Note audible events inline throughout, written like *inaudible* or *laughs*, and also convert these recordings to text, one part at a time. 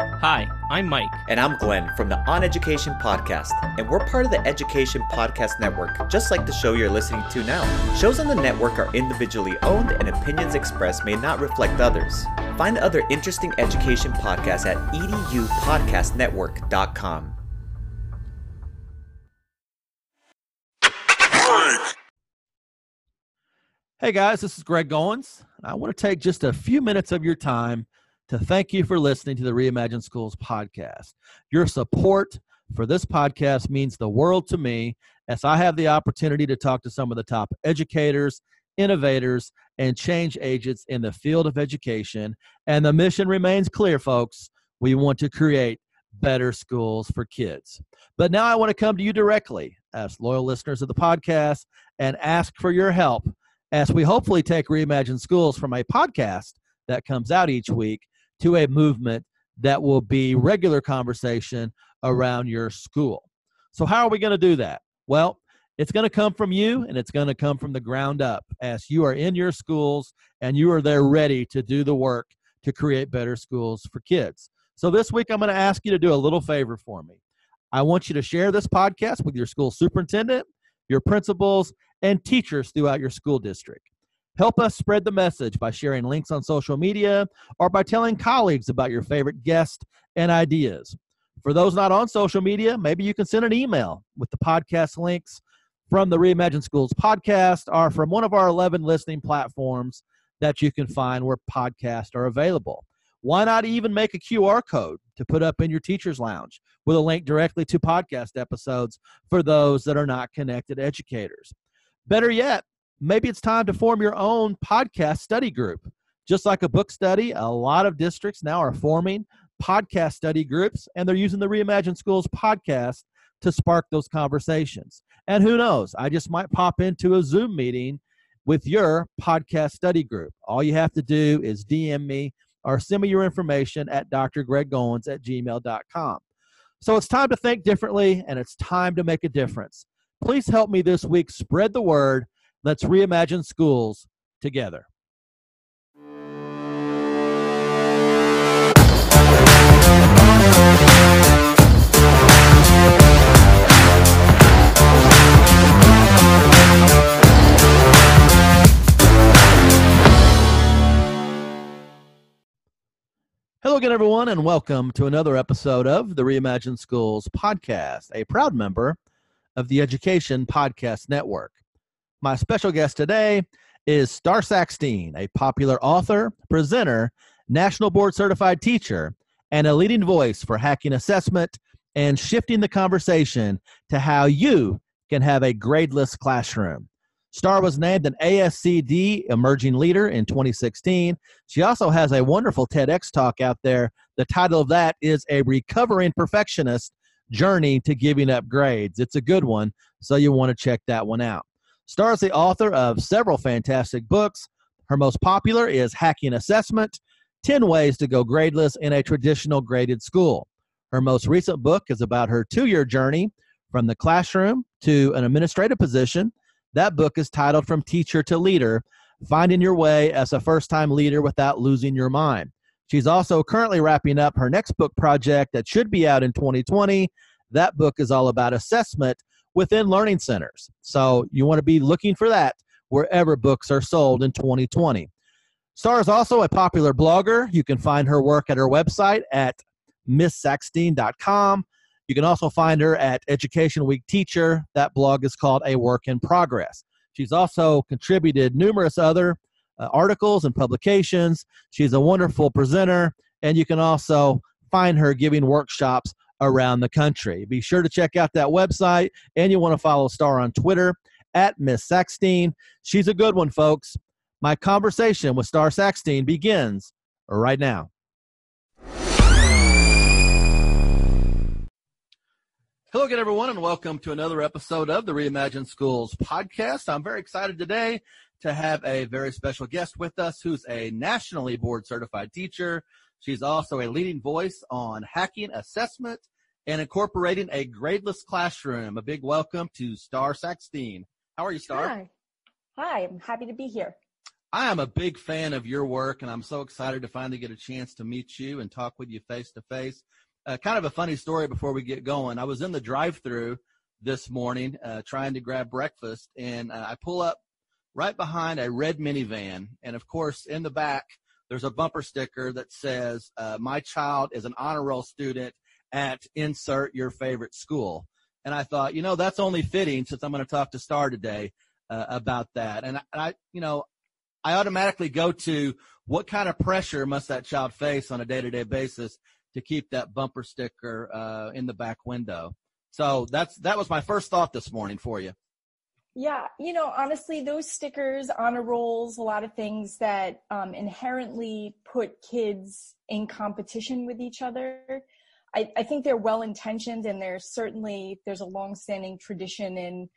Hi, I'm Mike. And I'm Glenn from the On Education Podcast, and we're part of the Education Podcast Network, just like the show you're listening to now. Shows on the network are individually owned, and opinions expressed may not reflect others. Find other interesting education podcasts at edupodcastnetwork.com. Hey guys, this is Greg Goins. I want to take just a few minutes of your time to thank you for listening to the Reimagine Schools podcast. Your support for this podcast means the world to me as I have the opportunity to talk to some of the top educators, innovators, and change agents in the field of education. And the mission remains clear, folks. We want to create better schools for kids. But now I want to come to you directly as loyal listeners of the podcast and ask for your help as we hopefully take Reimagine Schools from a podcast that comes out each week to a movement that will be regular conversation around your school. So, how are we going to do that? Well, it's going to come from you and it's going to come from the ground up as you are in your schools and you are there ready to do the work to create better schools for kids. So, this week I'm going to ask you to do a little favor for me. I want you to share this podcast with your school superintendent, your principals, and teachers throughout your school district. Help us spread the message by sharing links on social media or by telling colleagues about your favorite guests and ideas. For those not on social media, maybe you can send an email with the podcast links from the Reimagine Schools podcast or from one of our 11 listening platforms that you can find where podcasts are available. Why not even make a QR code to put up in your teacher's lounge with a link directly to podcast episodes for those that are not connected educators? Better yet, maybe it's time to form your own podcast study group. Just like a book study, a lot of districts now are forming podcast study groups, and they're using the Reimagine Schools podcast to spark those conversations. And who knows, I just might pop into a Zoom meeting with your podcast study group. All you have to do is DM me or send me your information at drgreggoins at gmail.com. So it's time to think differently and it's time to make a difference. Please help me this week spread the word Let's reimagine schools together. Hello again, everyone, and welcome to another episode of the Reimagine Schools podcast, a proud member of the Education Podcast Network. My special guest today is Star Sackstein, a popular author, presenter, national board certified teacher, and a leading voice for hacking assessment and shifting the conversation to how you can have a gradeless classroom. Star was named an ASCD Emerging Leader in 2016. She also has a wonderful TEDx talk out there. The title of that is A Recovering Perfectionist Journey to Giving Up Grades. It's a good one, so you want to check that one out. Star is the author of several fantastic books. Her most popular is Hacking Assessment 10 Ways to Go Gradeless in a Traditional Graded School. Her most recent book is about her two year journey from the classroom to an administrative position. That book is titled From Teacher to Leader Finding Your Way as a First Time Leader Without Losing Your Mind. She's also currently wrapping up her next book project that should be out in 2020. That book is all about assessment within learning centers. So you want to be looking for that wherever books are sold in 2020. Star is also a popular blogger. You can find her work at her website at misssackstein.com. You can also find her at Education Week Teacher. That blog is called A Work in Progress. She's also contributed numerous other uh, articles and publications. She's a wonderful presenter, and you can also find her giving workshops around the country. Be sure to check out that website, and you want to follow Star on Twitter at Miss Sackstein. She's a good one, folks. My conversation with Star Sackstein begins right now. Hello again, everyone, and welcome to another episode of the Reimagine Schools podcast. I'm very excited today to have a very special guest with us who's a nationally board certified teacher. She's also a leading voice on hacking assessment and incorporating a gradeless classroom. A big welcome to Star Sackstein. How are you, Star? Hi. Hi, I'm happy to be here. I am a big fan of your work, and I'm so excited to finally get a chance to meet you and talk with you face to face. Kind of a funny story before we get going. I was in the drive-through this morning uh, trying to grab breakfast, and uh, I pull up right behind a red minivan, and of course, in the back there's a bumper sticker that says, uh, "My child is an honor roll student at insert your favorite school." And I thought, you know, that's only fitting since I'm going to talk to Star today uh, about that. And I, I, you know, I automatically go to what kind of pressure must that child face on a day-to-day basis to keep that bumper sticker uh, in the back window. So that's that was my first thought this morning for you. Yeah, you know, honestly, those stickers, honor rolls, a lot of things that um, inherently put kids in competition with each other. I, I think they're well intentioned, and there's certainly there's a long-standing tradition in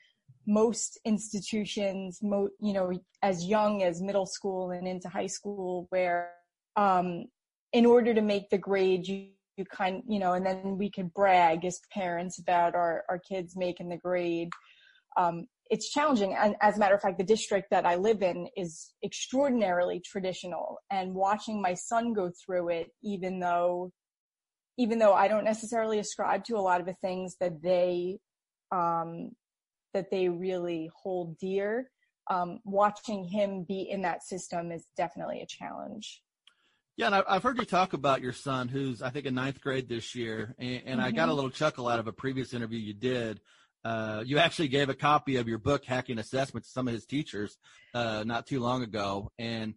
most institutions, mo- you know, as young as middle school and into high school, where um, in order to make the grade, you you kind you know and then we could brag as parents about our our kids making the grade. Um, it's challenging. And as a matter of fact the district that i live in is extraordinarily traditional and watching my son go through it even though even though i don't necessarily ascribe to a lot of the things that they um, that they really hold dear um, watching him be in that system is definitely a challenge yeah, and I've heard you talk about your son, who's I think in ninth grade this year, and, and mm-hmm. I got a mm-hmm. little chuckle out of a previous interview you did. Uh, you actually gave a copy of your book, Hacking Assessment, to some of his teachers uh, not too long ago. And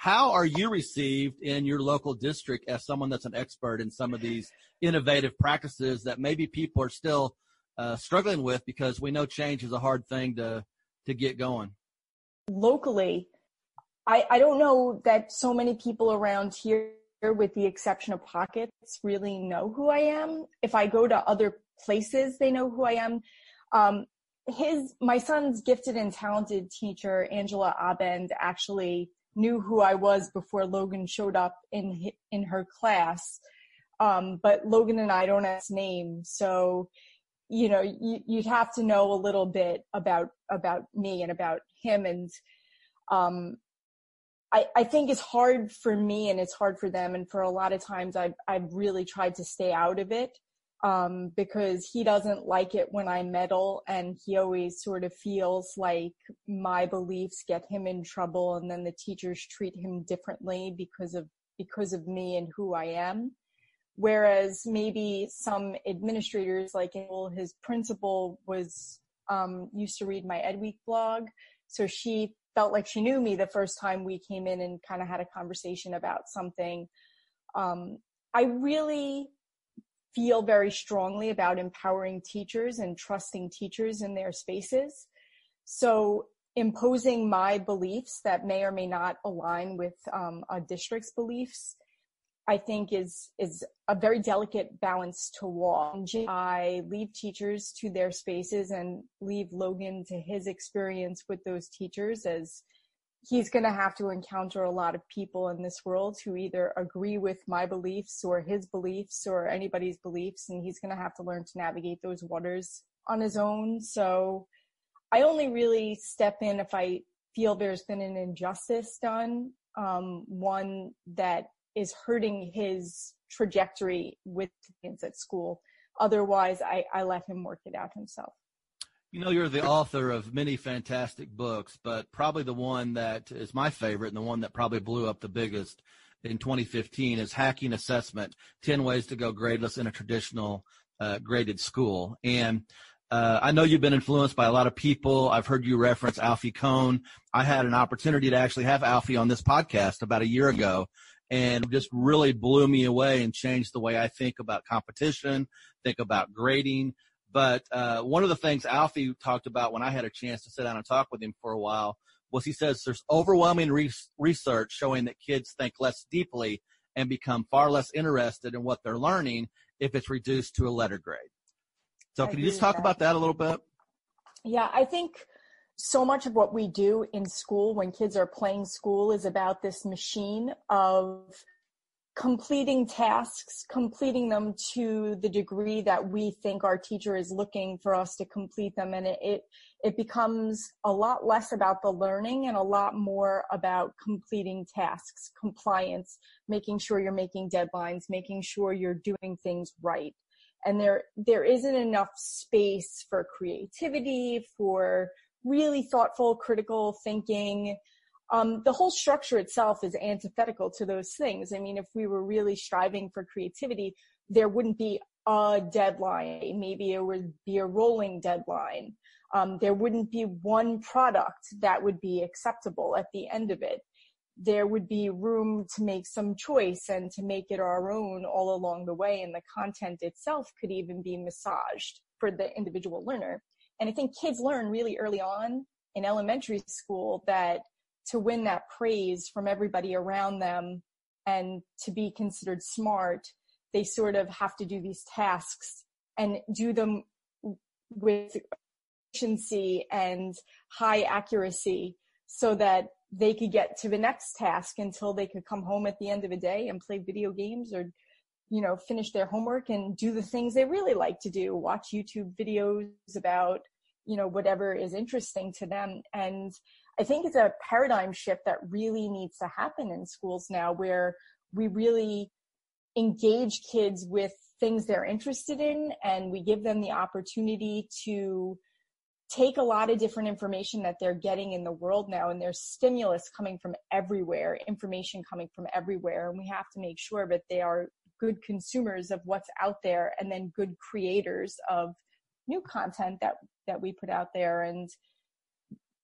how are you received in your local district as someone that's an expert in some of these innovative practices that maybe people are still uh, struggling with because we know change is a hard thing to to get going? Locally, I, I don't know that so many people around here, with the exception of pockets, really know who I am. If I go to other places, they know who I am. Um, his my son's gifted and talented teacher Angela Abend actually knew who I was before Logan showed up in in her class. Um, but Logan and I don't his name, so you know you, would have to know a little bit about about me and about him and um, I, I think it's hard for me and it's hard for them. And for a lot of times I've, I've really tried to stay out of it. Um, because he doesn't like it when I meddle and he always sort of feels like my beliefs get him in trouble and then the teachers treat him differently because of, because of me and who I am. Whereas maybe some administrators, like his principal was, um, used to read my Ed Week blog. So she felt like she knew me the first time we came in and kind of had a conversation about something. Um, I really feel very strongly about empowering teachers and trusting teachers in their spaces. So imposing my beliefs that may or may not align with um, a district's beliefs I think is is a very delicate balance to walk. I leave teachers to their spaces and leave Logan to his experience with those teachers as he's going to have to encounter a lot of people in this world who either agree with my beliefs or his beliefs or anybody's beliefs and he's going to have to learn to navigate those waters on his own. So I only really step in if I feel there's been an injustice done, um, one that is hurting his trajectory with kids at school. Otherwise, I, I let him work it out himself. You know, you're the author of many fantastic books, but probably the one that is my favorite and the one that probably blew up the biggest in 2015 is Hacking Assessment 10 Ways to Go Gradeless in a Traditional uh, Graded School. And uh, I know you've been influenced by a lot of people. I've heard you reference Alfie Kohn. I had an opportunity to actually have Alfie on this podcast about a year ago, and just really blew me away and changed the way I think about competition, think about grading. But uh, one of the things Alfie talked about when I had a chance to sit down and talk with him for a while was he says there's overwhelming re- research showing that kids think less deeply and become far less interested in what they're learning if it's reduced to a letter grade. So, can you just talk that. about that a little bit? Yeah, I think so much of what we do in school when kids are playing school is about this machine of completing tasks, completing them to the degree that we think our teacher is looking for us to complete them. And it, it, it, becomes a lot less about the learning and a lot more about completing tasks, compliance, making sure you're making deadlines, making sure you're doing things right. And there, there isn't enough space for creativity, for really thoughtful, critical thinking, um, the whole structure itself is antithetical to those things. I mean, if we were really striving for creativity, there wouldn't be a deadline. Maybe it would be a rolling deadline. Um, there wouldn't be one product that would be acceptable at the end of it. There would be room to make some choice and to make it our own all along the way. And the content itself could even be massaged for the individual learner. And I think kids learn really early on in elementary school that to win that praise from everybody around them and to be considered smart, they sort of have to do these tasks and do them with efficiency and high accuracy so that they could get to the next task until they could come home at the end of the day and play video games or you know finish their homework and do the things they really like to do watch youtube videos about you know whatever is interesting to them. And I think it's a paradigm shift that really needs to happen in schools now where we really engage kids with things they're interested in and we give them the opportunity to take a lot of different information that they're getting in the world now and there's stimulus coming from everywhere information coming from everywhere and we have to make sure that they are good consumers of what's out there and then good creators of new content that that we put out there and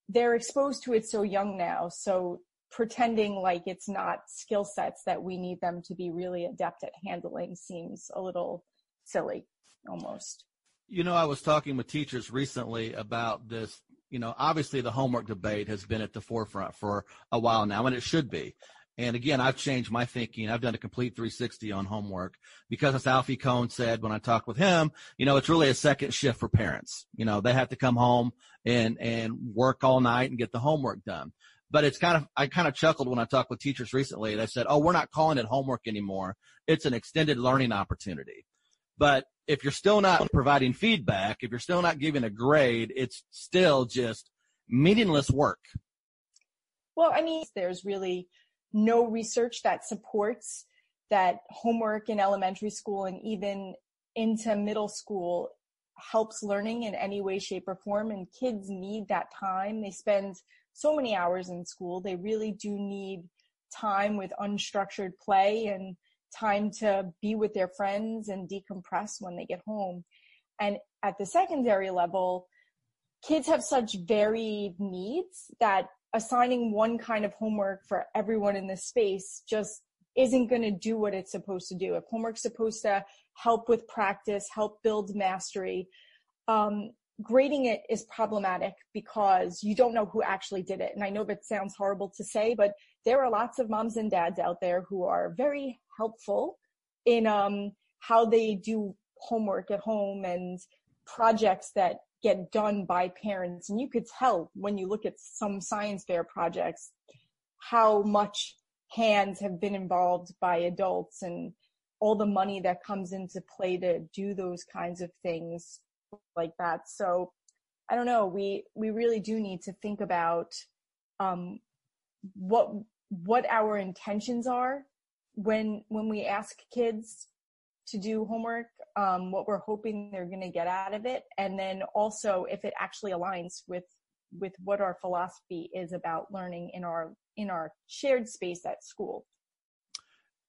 they're exposed to it so young now. So pretending like it's not skill sets that we need them to be really adept at handling seems a little silly almost. You know, I was talking with teachers recently about this. You know, obviously the homework debate has been at the forefront for a while now, and it should be. And again, I've changed my thinking. I've done a complete 360 on homework because as Alfie Kohn said when I talked with him, you know, it's really a second shift for parents. You know, they have to come home and, and work all night and get the homework done. But it's kind of, I kind of chuckled when I talked with teachers recently. They said, Oh, we're not calling it homework anymore. It's an extended learning opportunity. But if you're still not providing feedback, if you're still not giving a grade, it's still just meaningless work. Well, I mean, there's really no research that supports that homework in elementary school and even into middle school helps learning in any way, shape, or form. And kids need that time. They spend so many hours in school. They really do need time with unstructured play and time to be with their friends and decompress when they get home. And at the secondary level, kids have such varied needs that assigning one kind of homework for everyone in this space just isn't going to do what it's supposed to do. If homework's supposed to help with practice, help build mastery, um, grading it is problematic because you don't know who actually did it. And I know that sounds horrible to say, but there are lots of moms and dads out there who are very helpful in um, how they do homework at home and projects that get done by parents. And you could tell when you look at some science fair projects how much hands have been involved by adults and all the money that comes into play to do those kinds of things like that. So I don't know. We we really do need to think about um, what what our intentions are when when we ask kids to do homework, um, what we're hoping they're going to get out of it, and then also if it actually aligns with with what our philosophy is about learning in our in our shared space at school.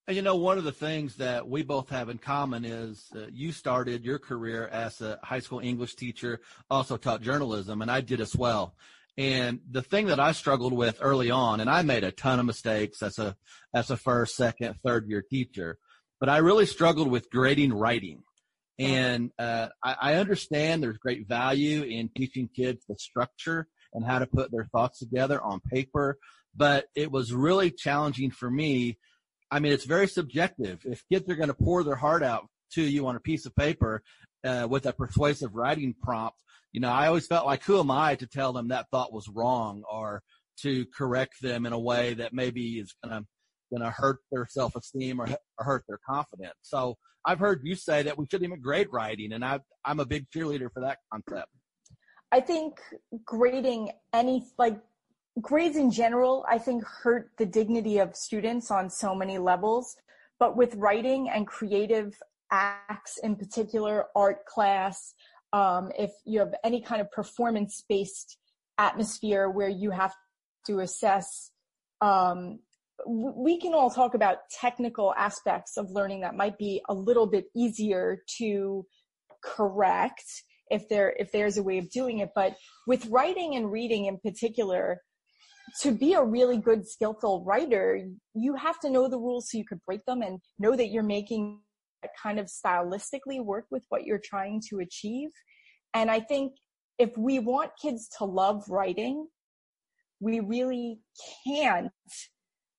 And you know, one of the things that we both have in common is uh, you started your career as a high school English teacher, also taught journalism, and I did as well. And the thing that I struggled with early on, and I made a ton of mistakes as a as a first, second, third year teacher, but I really struggled with grading writing. And uh, I, I understand there's great value in teaching kids the structure and how to put their thoughts together on paper, but it was really challenging for me. I mean, it's very subjective. If kids are going to pour their heart out to you on a piece of paper uh, with a persuasive writing prompt, you know, I always felt like, who am I to tell them that thought was wrong or to correct them in a way that maybe is going to going to hurt their self-esteem or, or hurt their confidence. So I've heard you say that we shouldn't even grade writing, and I, I'm a big cheerleader for that concept. I think grading any like grades in general, I think hurt the dignity of students on so many levels. But with writing and creative acts in particular, art class, um, if you have any kind of performance based atmosphere where you have to assess, um, we can all talk about technical aspects of learning that might be a little bit easier to correct if there if there's a way of doing it but with writing and reading in particular to be a really good skillful writer you have to know the rules so you could break them and know that you're making kind of stylistically work with what you're trying to achieve. And i think if we want kids to love writing we really can't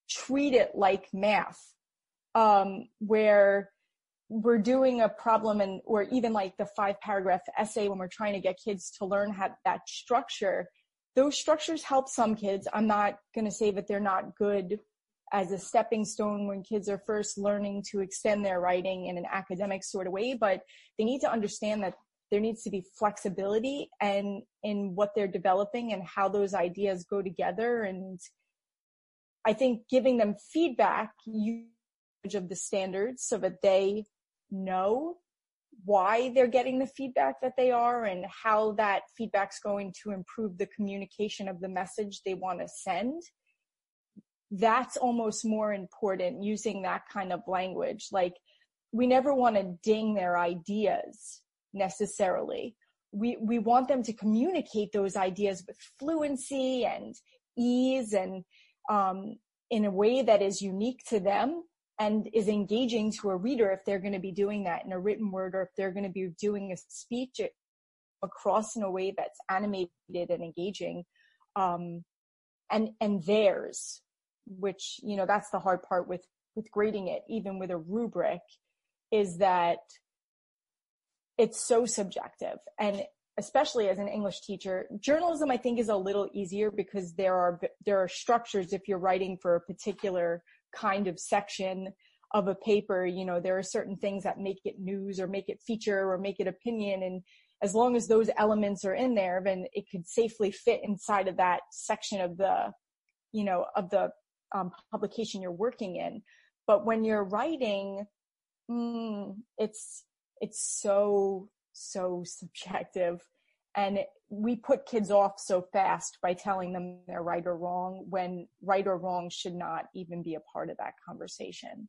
treat it like math um, where we're doing a problem and or even like the five paragraph essay when we're trying to get kids to learn how that structure those structures help some kids. I'm not going to say that they're not good as a stepping stone when kids are first learning to extend their writing in an academic sort of way but they need to understand that there needs to be flexibility and in what they're developing and how those ideas go together and i think giving them feedback usage of the standards so that they know why they're getting the feedback that they are and how that feedback's going to improve the communication of the message they want to send that's almost more important using that kind of language. Like we never want to ding their ideas necessarily. We we want them to communicate those ideas with fluency and ease and um, in a way that is unique to them and is engaging to a reader if they're going to be doing that in a written word or if they're going to be doing a speech across in a way that's animated and engaging um, and and theirs which you know that's the hard part with with grading it even with a rubric is that it's so subjective. And especially as an english teacher journalism i think is a little easier because there are there are structures. If you're writing for a particular kind of section of a paper you know there are certain things that make it news or make it feature or make it opinion. And as long as those elements are in there then it could safely fit inside of that section of the you know of the um, publication you're working in. But when you're writing mm, it's it's so so *laughs* subjective and we put kids off so fast by telling them they're right or wrong when right or wrong should not even be a part of that conversation.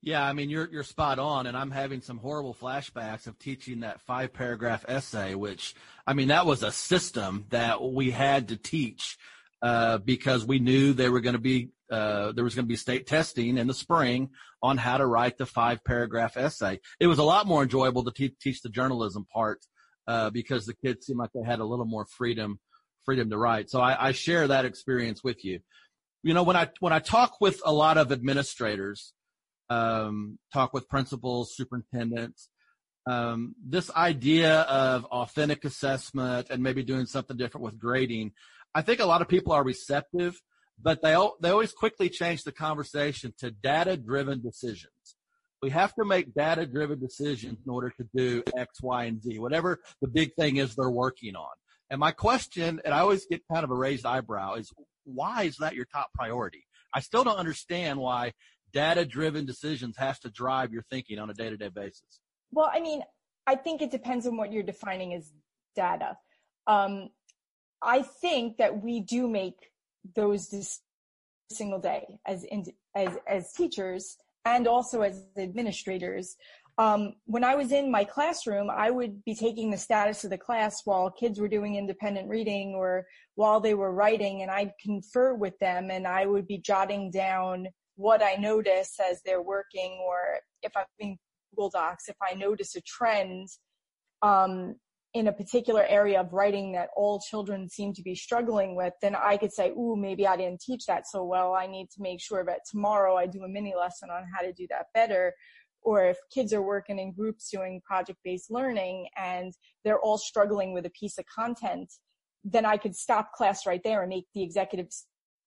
Yeah, I mean you're you're spot on, and I'm having some horrible flashbacks of teaching that five paragraph essay, which I mean that was a system that we had to teach uh, because we knew they were going to be uh, there was going to be state testing in the spring on how to write the five paragraph essay. It was a lot more enjoyable to te- teach the journalism part uh, because the kids seemed like they had a little more freedom freedom to write. So I, I share that experience with you. You know, when I when I talk with a lot of administrators, um, talk with principals, superintendents, um, this idea of authentic assessment and maybe doing something different with grading, I think a lot of people are receptive, but they they always quickly change the conversation to data driven decisions we have to make data driven decisions in order to do X, Y, and Z, whatever the big thing is they're working on. And my question, and I always get kind of a raised eyebrow, is why is that your top priority? I still don't understand why data driven decisions has to drive your thinking on a day to day basis. Well, I mean, I think it depends on what you're defining as data. Um, I think that we do make those single day as in, as as teachers and also as administrators. Um, when I was in my classroom, I would be taking the status of the class while kids were doing independent reading or while they were writing, and I'd confer with them and I would be jotting down what I notice as they're working, or if I'm in Google Docs, if I notice a trend, um, in a particular area of writing that all children seem to be struggling with, then I could say, ooh, maybe I didn't teach that so well. I need to make sure that tomorrow I do a mini lesson on how to do that better. Or if kids are working in groups doing project based learning and they're all struggling with a piece of content, then I could stop class right there and make the executive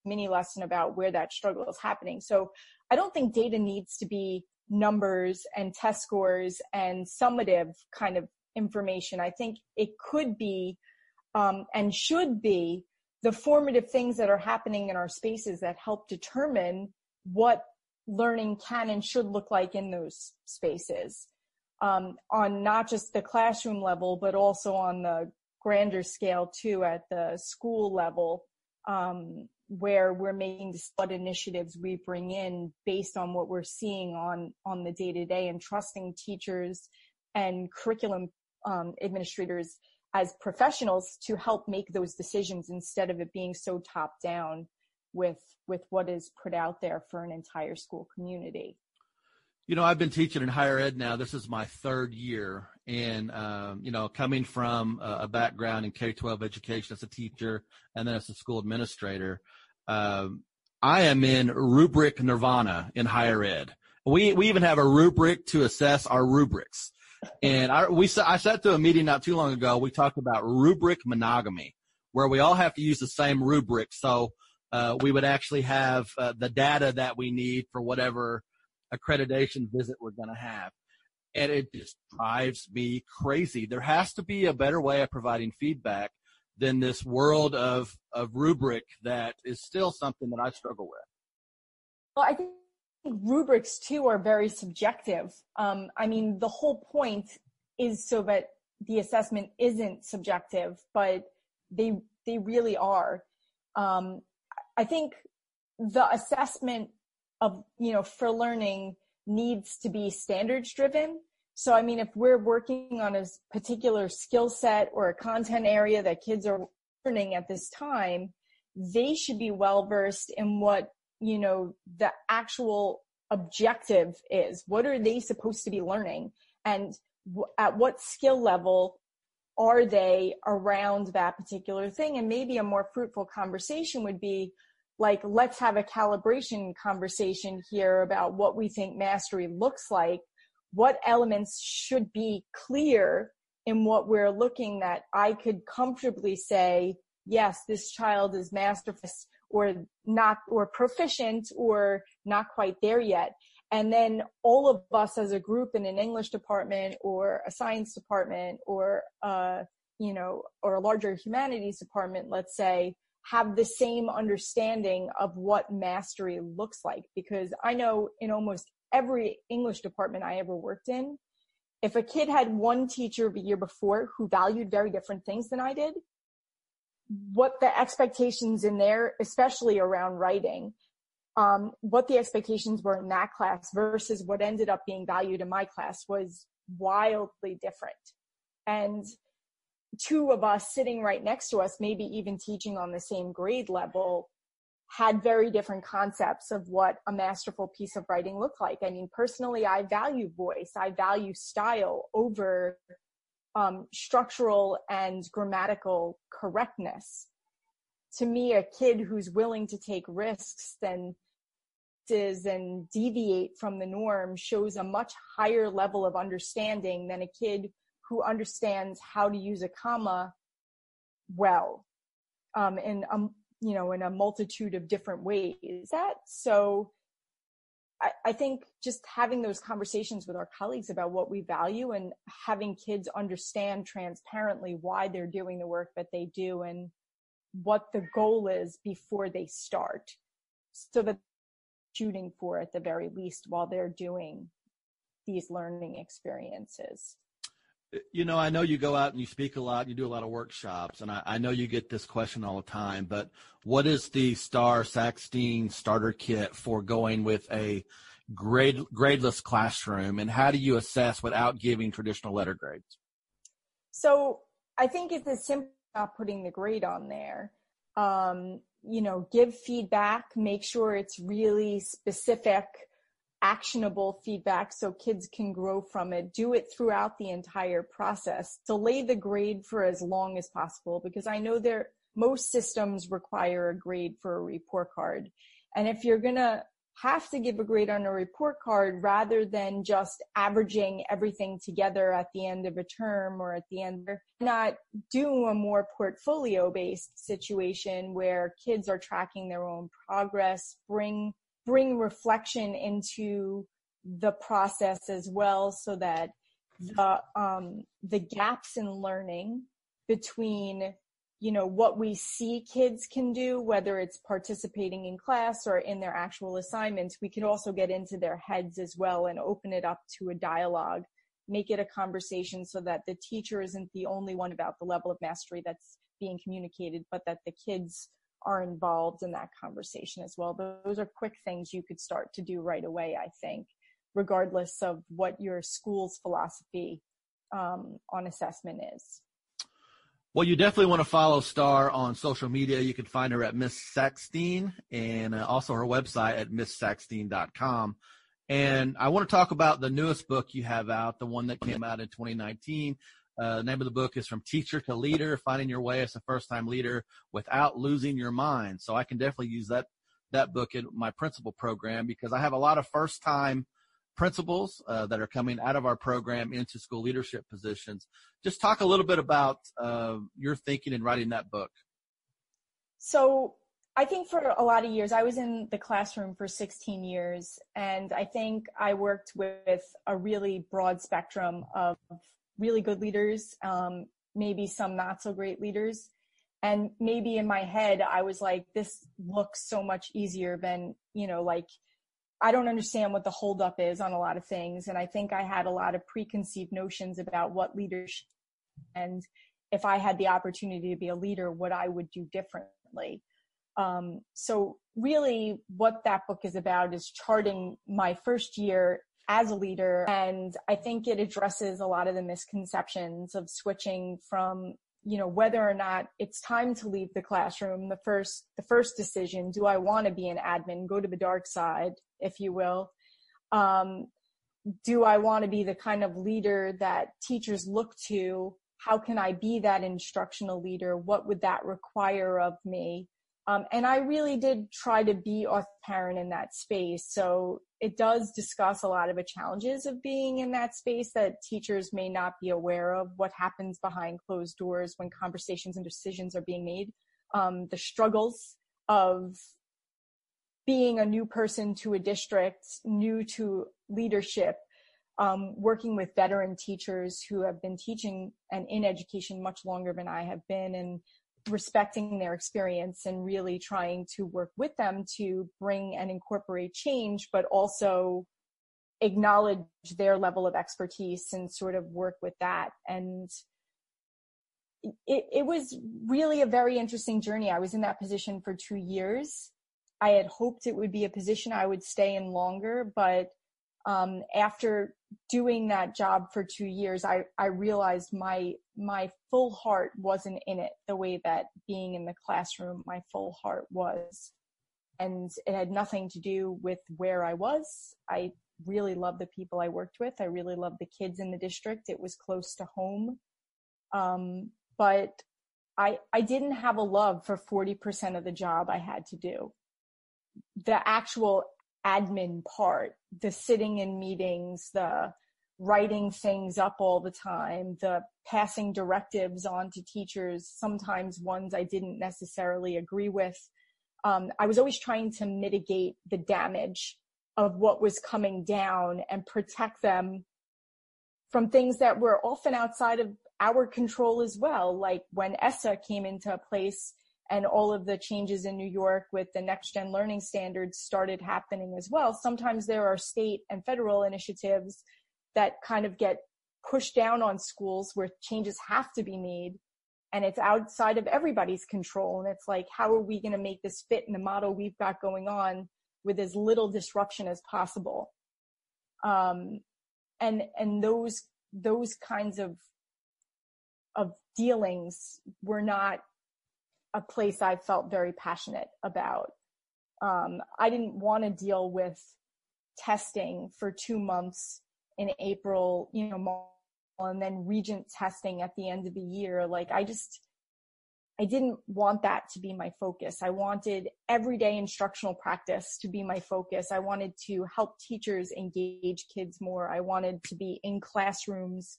mini lesson about where that struggle is happening. So I don't think data needs to be numbers and test scores and summative kind of information. I think it could be um, and should be the formative things that are happening in our spaces that help determine what learning can and should look like in those spaces um, on not just the classroom level, but also on the grander scale too at the school level, um, where we're making what initiatives we bring in based on what we're seeing on on the day to day, and trusting teachers and curriculum um, administrators as professionals to help make those decisions instead of it being so top down with with what is put out there for an entire school community. You know i've been teaching in higher ed now. This is my third year. And um, you know coming from a, background in k-12 education as a teacher and then as a school administrator um, i am in rubric nirvana in higher ed. We, we even have a rubric to assess our rubrics and I, we I sat through a meeting not too long ago. We talked about rubric monogamy, where we all have to use the same rubric. So uh, we would actually have uh, the data that we need for whatever accreditation visit we're going to have. And it just drives me crazy. There has to be a better way of providing feedback than this world of, of rubric that is still something that I struggle with. Well, I think rubrics too are very subjective. Um, I mean, the whole point is so that the assessment isn't subjective, but they they really are. Um, I think the assessment of you know for learning needs to be standards driven. So I mean, if we're working on a particular skill set or a content area that kids are learning at this time, they should be well versed in what you know the actual objective is what are they supposed to be learning? And w- at what skill level are they around that particular thing? And maybe a more fruitful conversation would be like let's have a calibration conversation here about what we think mastery looks like. What elements should be clear in what we're looking that i could comfortably say yes this child is masterful or not or proficient or not quite there yet. And then all of us as a group in an english department or a science department or uh, you know or a larger humanities department let's say have the same understanding of what mastery looks like. Because i know in almost every english department i ever worked in if a kid had one teacher the year before who valued very different things than i did what the expectations in there, especially around writing, um, what the expectations were in that class versus what ended up being valued in my class was wildly different. And two of us sitting right next to us, maybe even teaching on the same grade level, had very different concepts of what a masterful piece of writing looked like. I mean, personally, I value voice, I value style over um, structural and grammatical correctness. To me, a kid who's willing to take risks and and deviate from the norm shows a much higher level of understanding than a kid who understands how to use a comma well um, in a, you know in a multitude of different ways. Is That so I, I think just having those conversations with our colleagues about what we value and having kids understand transparently why they're doing the work that they do and what the goal is before they start so that shooting for at the very least while they're doing these learning experiences you know, I know you go out and you speak a lot, you do a lot of workshops, and I, I know you get this question all the time, but what is the STAR Sackstein starter kit for going with a grade gradeless classroom, and how do you assess without giving traditional letter grades? So I think it's as simple as putting the grade on there. Um, you know, give feedback, make sure it's really specific actionable feedback so kids can grow from it. Do it throughout the entire process. Delay the grade for as long as possible because I know there most systems require a grade for a report card. And if you're going to have to give a grade on a report card rather than just averaging everything together at the end of a term or at the end not do a more portfolio based situation where kids are tracking their own progress bring bring reflection into the process as well so that the um the gaps in learning between you know what we see kids can do whether it's participating in class or in their actual assignments we can also get into their heads as well and open it up to a dialogue make it a conversation so that the teacher isn't the only one about the level of mastery that's being communicated but that the kids are involved in that conversation as well those are quick things you could start to do right away i think regardless of what your school's philosophy um, on assessment is well, you definitely want to follow Star on social media. You can find her at Miss Sackstein and uh, also her website at misssackstein.com. And I want to talk about the newest book you have out, the one that came out in 2019. Uh, the name of the book is From Teacher to Leader, Finding Your Way as a First Time Leader Without Losing Your Mind. So I can definitely use that, that book in my principal program because I have a lot of first time principals uh, that are coming out of our program into school leadership positions. Just talk a little bit about uh, your thinking in writing that book. So, I think for a lot of years, I was in the classroom for 16 years, and I think I worked with a really broad spectrum of really good leaders, um, maybe some not so great leaders. And maybe in my head, I was like, this looks so much easier than, you know, like I don't understand what the holdup is on a lot of things. And I think I had a lot of preconceived notions about what leadership and if I had the opportunity to be a leader, what I would do differently. Um, so really what that book is about is charting my first year as a leader. And I think it addresses a lot of the misconceptions of switching from you know whether or not it's time to leave the classroom the first the first decision do i want to be an admin? Go to the dark side if you will. Um, do i want to be the kind of leader that teachers look to? How can i be that instructional leader? What would that require of me um, and I really did try to be parent in that space. So it does discuss a lot of the challenges of being in that space that teachers may not be aware of what happens behind closed doors when conversations and decisions are being made. Um, the struggles of being a new person to a district, new to leadership, um, working with veteran teachers who have been teaching and in education much longer than I have been, and respecting their experience and really trying to work with them to bring and incorporate change, but also acknowledge their level of expertise and sort of work with that. And it, it was really a very interesting journey. I was in that position for two years. I had hoped it would be a position I would stay in longer, but um, after doing that job for two years, I, I realized my my full heart wasn't in it the way that being in the classroom, my full heart was. And it had nothing to do with where I was. I really loved the people I worked with. I really loved the kids in the district. It was close to home. Um, but I, I didn't have a love for 40% of the job I had to do. The actual admin part, the sitting in meetings, the writing things up all the time, the passing directives on to teachers, sometimes ones I didn't necessarily agree with. Um, I was always trying to mitigate the damage of what was coming down and protect them from things that were often outside of our control as well. Like when ESSA came into place and all of the changes in New York with the next gen learning standards started happening as well. Sometimes there are state and federal initiatives that kind of get pushed down on schools where changes have to be made and it's outside of everybody's control. And it's like, how are we going to make this fit in the model we've got going on with as little disruption as possible? Um, and, and those, those kinds of, of dealings were not a place I felt very passionate about. Um, I didn't want to deal with testing for two months in April, you know, and then regent testing at the end of the year. Like I just, I didn't want that to be my focus. I wanted everyday instructional practice to be my focus. I wanted to help teachers engage kids more. I wanted to be in classrooms,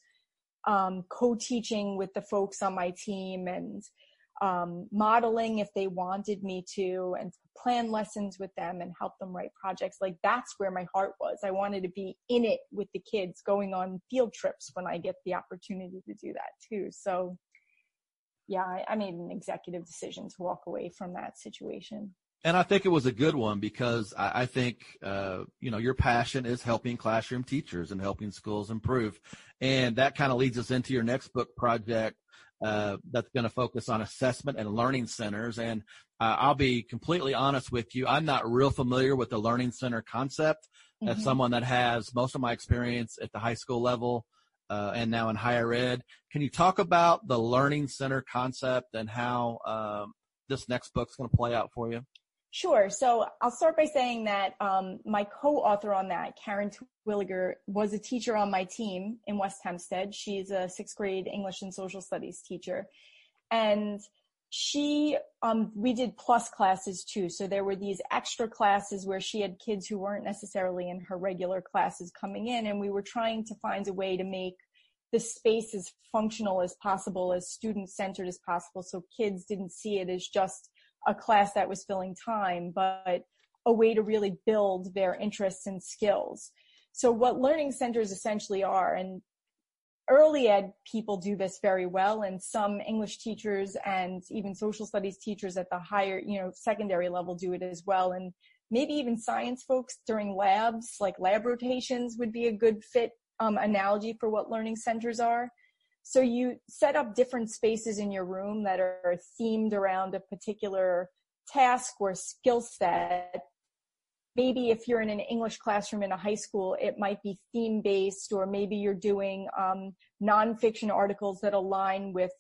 um, co-teaching with the folks on my team and um, modeling if they wanted me to and plan lessons with them and help them write projects. Like that's where my heart was. I wanted to be in it with the kids going on field trips when I get the opportunity to do that too. So yeah, I, I made an executive decision to walk away from that situation. And I think it was a good one because I, I think, uh, you know, your passion is helping classroom teachers and helping schools improve. And that kind of leads us into your next book project uh, that's going to focus on assessment and learning centers. And uh, I'll be completely honest with you. I'm not real familiar with the learning center concept. Mm-hmm. As someone that has most of my experience at the high school level, uh, and now in higher ed. Can you talk about the learning center concept and how um, this next book's going to play out for you? Sure. So I'll start by saying that um, my co-author on that, Karen Terwilliger, was a teacher on my team in West Hempstead. She's a sixth grade English and social studies teacher. And she, um, we did plus classes too. So there were these extra classes where she had kids who weren't necessarily in her regular classes coming in. And we were trying to find a way to make the space as functional as possible, as student centered as possible. So kids didn't see it as just a class that was filling time, but a way to really build their interests and skills. So what learning centers essentially are, and early ed people do this very well and some english teachers and even social studies teachers at the higher you know secondary level do it as well and maybe even science folks during labs like lab rotations would be a good fit um, analogy for what learning centers are so you set up different spaces in your room that are themed around a particular task or skill set. Maybe if you're in an English classroom in a high school, it might be theme based, or maybe you're doing um, nonfiction articles that align with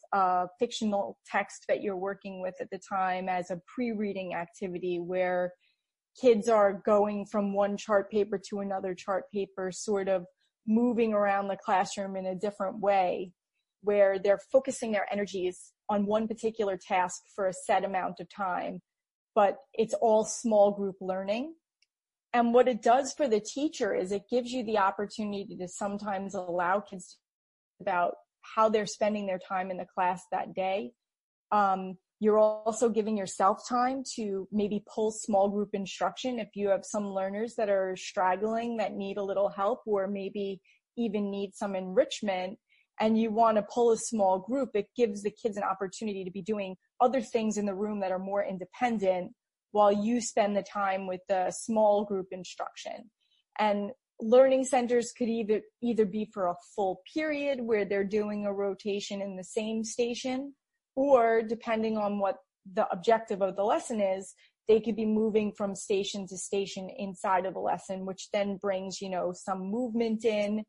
fictional text that you're working with at the time as a pre reading activity where kids are going from one chart paper to another chart paper, sort of moving around the classroom in a different way, where they're focusing their energies on one particular task for a set amount of time. But it's all small group learning and what it does for the teacher is it gives you the opportunity to sometimes allow kids about how they're spending their time in the class that day. Um, you're also giving yourself time to maybe pull small group instruction if you have some learners that are straggling that need a little help or maybe even need some enrichment and you want to pull a small group, it gives the kids an opportunity to be doing other things in the room that are more independent while you spend the time with the small group instruction. And learning centers could either, either be for a full period where they're doing a rotation in the same station, or depending on what the objective of the lesson is, they could be moving from station to station inside of a lesson, which then brings, you know, some movement in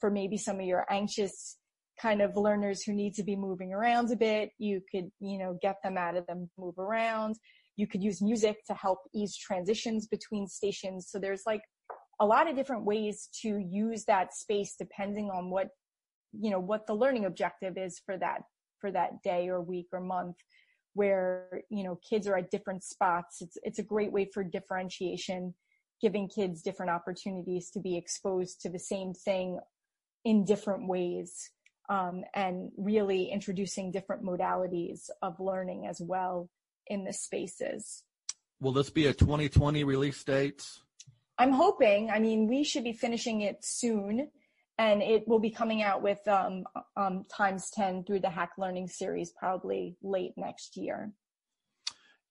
for maybe some of your anxious kind of learners who need to be moving around a bit. You could, you know, get them out of them move around. You could use music to help ease transitions between stations. So there's like a lot of different ways to use that space depending on what, you know, what the learning objective is for that, for that day or week or month where, you know, kids are at different spots. It's, it's a great way for differentiation, giving kids different opportunities to be exposed to the same thing in different ways. Um, and really introducing different modalities of learning as well in the spaces. Will this be a 2020 release date? I'm hoping. I mean, we should be finishing it soon, and it will be coming out with um, um, Times 10 through the Hack Learning series probably late next year.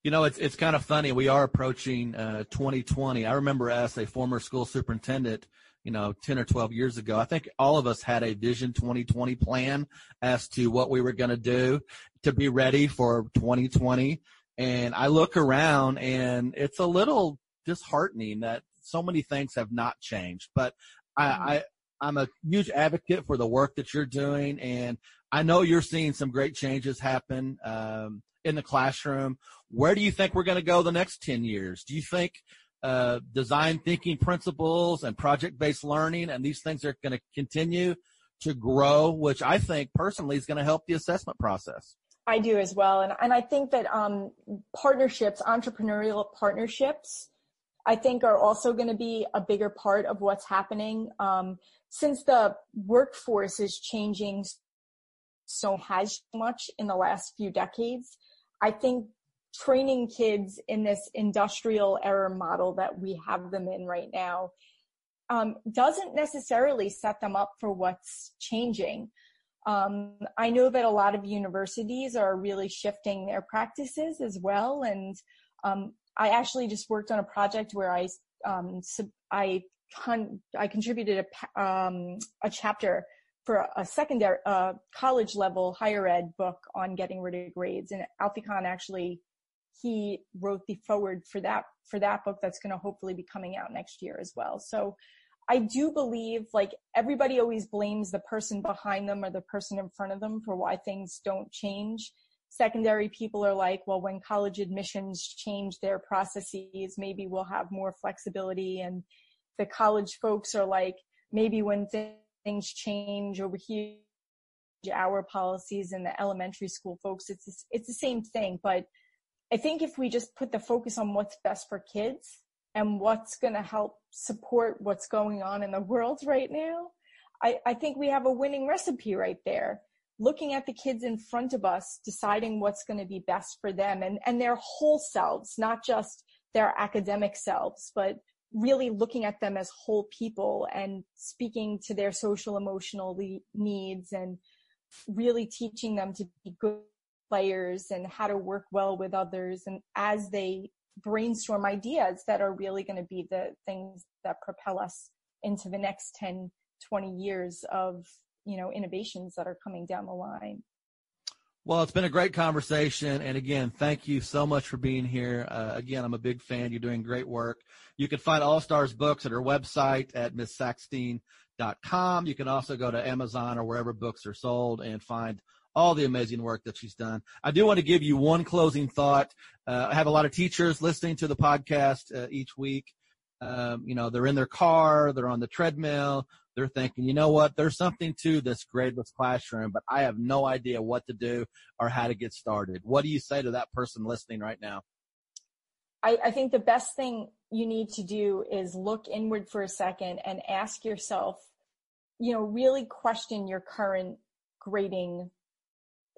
You know, it's it's kind of funny. We are approaching uh, 2020. I remember as a former school superintendent, you know, 10 or 12 years ago, I think all of us had a Vision 2020 plan as to what we were going to do to be ready for 2020. And I look around and it's a little disheartening that so many things have not changed. But I, mm-hmm. I I'm a huge advocate for the work that you're doing, and I know you're seeing some great changes happen um, in the classroom. Where do you think we're going to go the next ten years? Do you think uh, design thinking principles and project based learning and these things are going to continue to grow, which I think personally is going to help the assessment process? I do as well. And, and I think that um, partnerships, entrepreneurial partnerships, I think are also going to be a bigger part of what's happening. Um, since the workforce is changing so has much in the last few decades, I think training kids in this industrial error model that we have them in right now um, doesn't necessarily set them up for what's changing. Um, I know that a lot of universities are really shifting their practices as well. And um, I actually just worked on a project where I um, I con- I contributed a um, a chapter for a secondary uh, college level higher ed book on getting rid of grades, and Kohn actually he wrote the foreword for that for that book that's going to hopefully be coming out next year as well. So I do believe like everybody always blames the person behind them or the person in front of them for why things don't change. Secondary people are like, well, when college admissions change their processes, maybe we'll have more flexibility. And the college folks are like, maybe when things change over here, our policies and the elementary school folks, it's, it's the same thing. But I think if we just put the focus on what's best for kids, and what's going to help support what's going on in the world right now, I, I think we have a winning recipe right there. Looking at the kids in front of us, deciding what's going to be best for them and, and their whole selves, not just their academic selves, but really looking at them as whole people and speaking to their social emotional needs and really teaching them to be good players and how to work well with others and as they brainstorm ideas that are really going to be the things that propel us into the next 10 20 years of you know innovations that are coming down the line. Well it's been a great conversation and again thank you so much for being here. Uh, again i'm a big fan. You're doing great work. You can find all Starr's books at her website at misssackstein.com you can also go to amazon or wherever books are sold and find all the amazing work that she's done. I do want to give you one closing thought. Uh, I have a lot of teachers listening to the podcast uh, each week. Um, you know, they're in their car, they're on the treadmill, they're thinking, you know what, there's something to this gradeless classroom, but I have no idea what to do or how to get started. What do you say to that person listening right now? I, I think the best thing you need to do is look inward for a second and ask yourself, you know, really question your current grading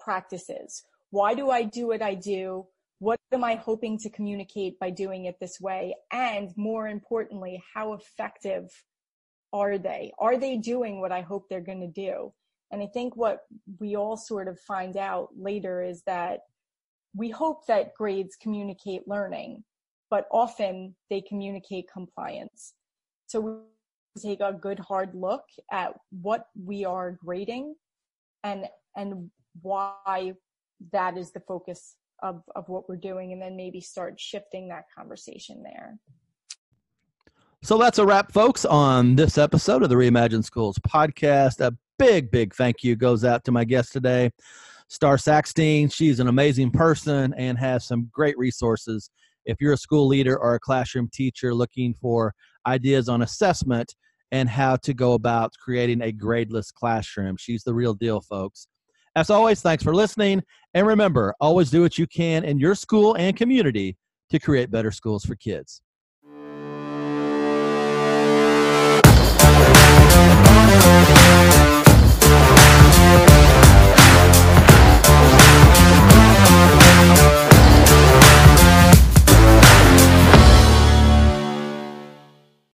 practices. Why do I do what I do? What am I hoping to communicate by doing it this way? And more importantly, how effective are they? Are they doing what I hope they're going to do? And I think what we all sort of find out later is that we hope that grades communicate learning, but often they communicate compliance. So we take a good hard look at what we are grading and and why that is the focus of, of what we're doing and then maybe start shifting that conversation there. So that's a wrap, folks, on this episode of the Reimagine Schools podcast. A big, big thank you goes out to my guest today, Starr Sackstein. She's an amazing person and has some great resources. If you're a school leader or a classroom teacher looking for ideas on assessment and how to go about creating a gradeless classroom, she's the real deal, folks. As always, thanks for listening. And remember, always do what you can in your school and community to create better schools for kids.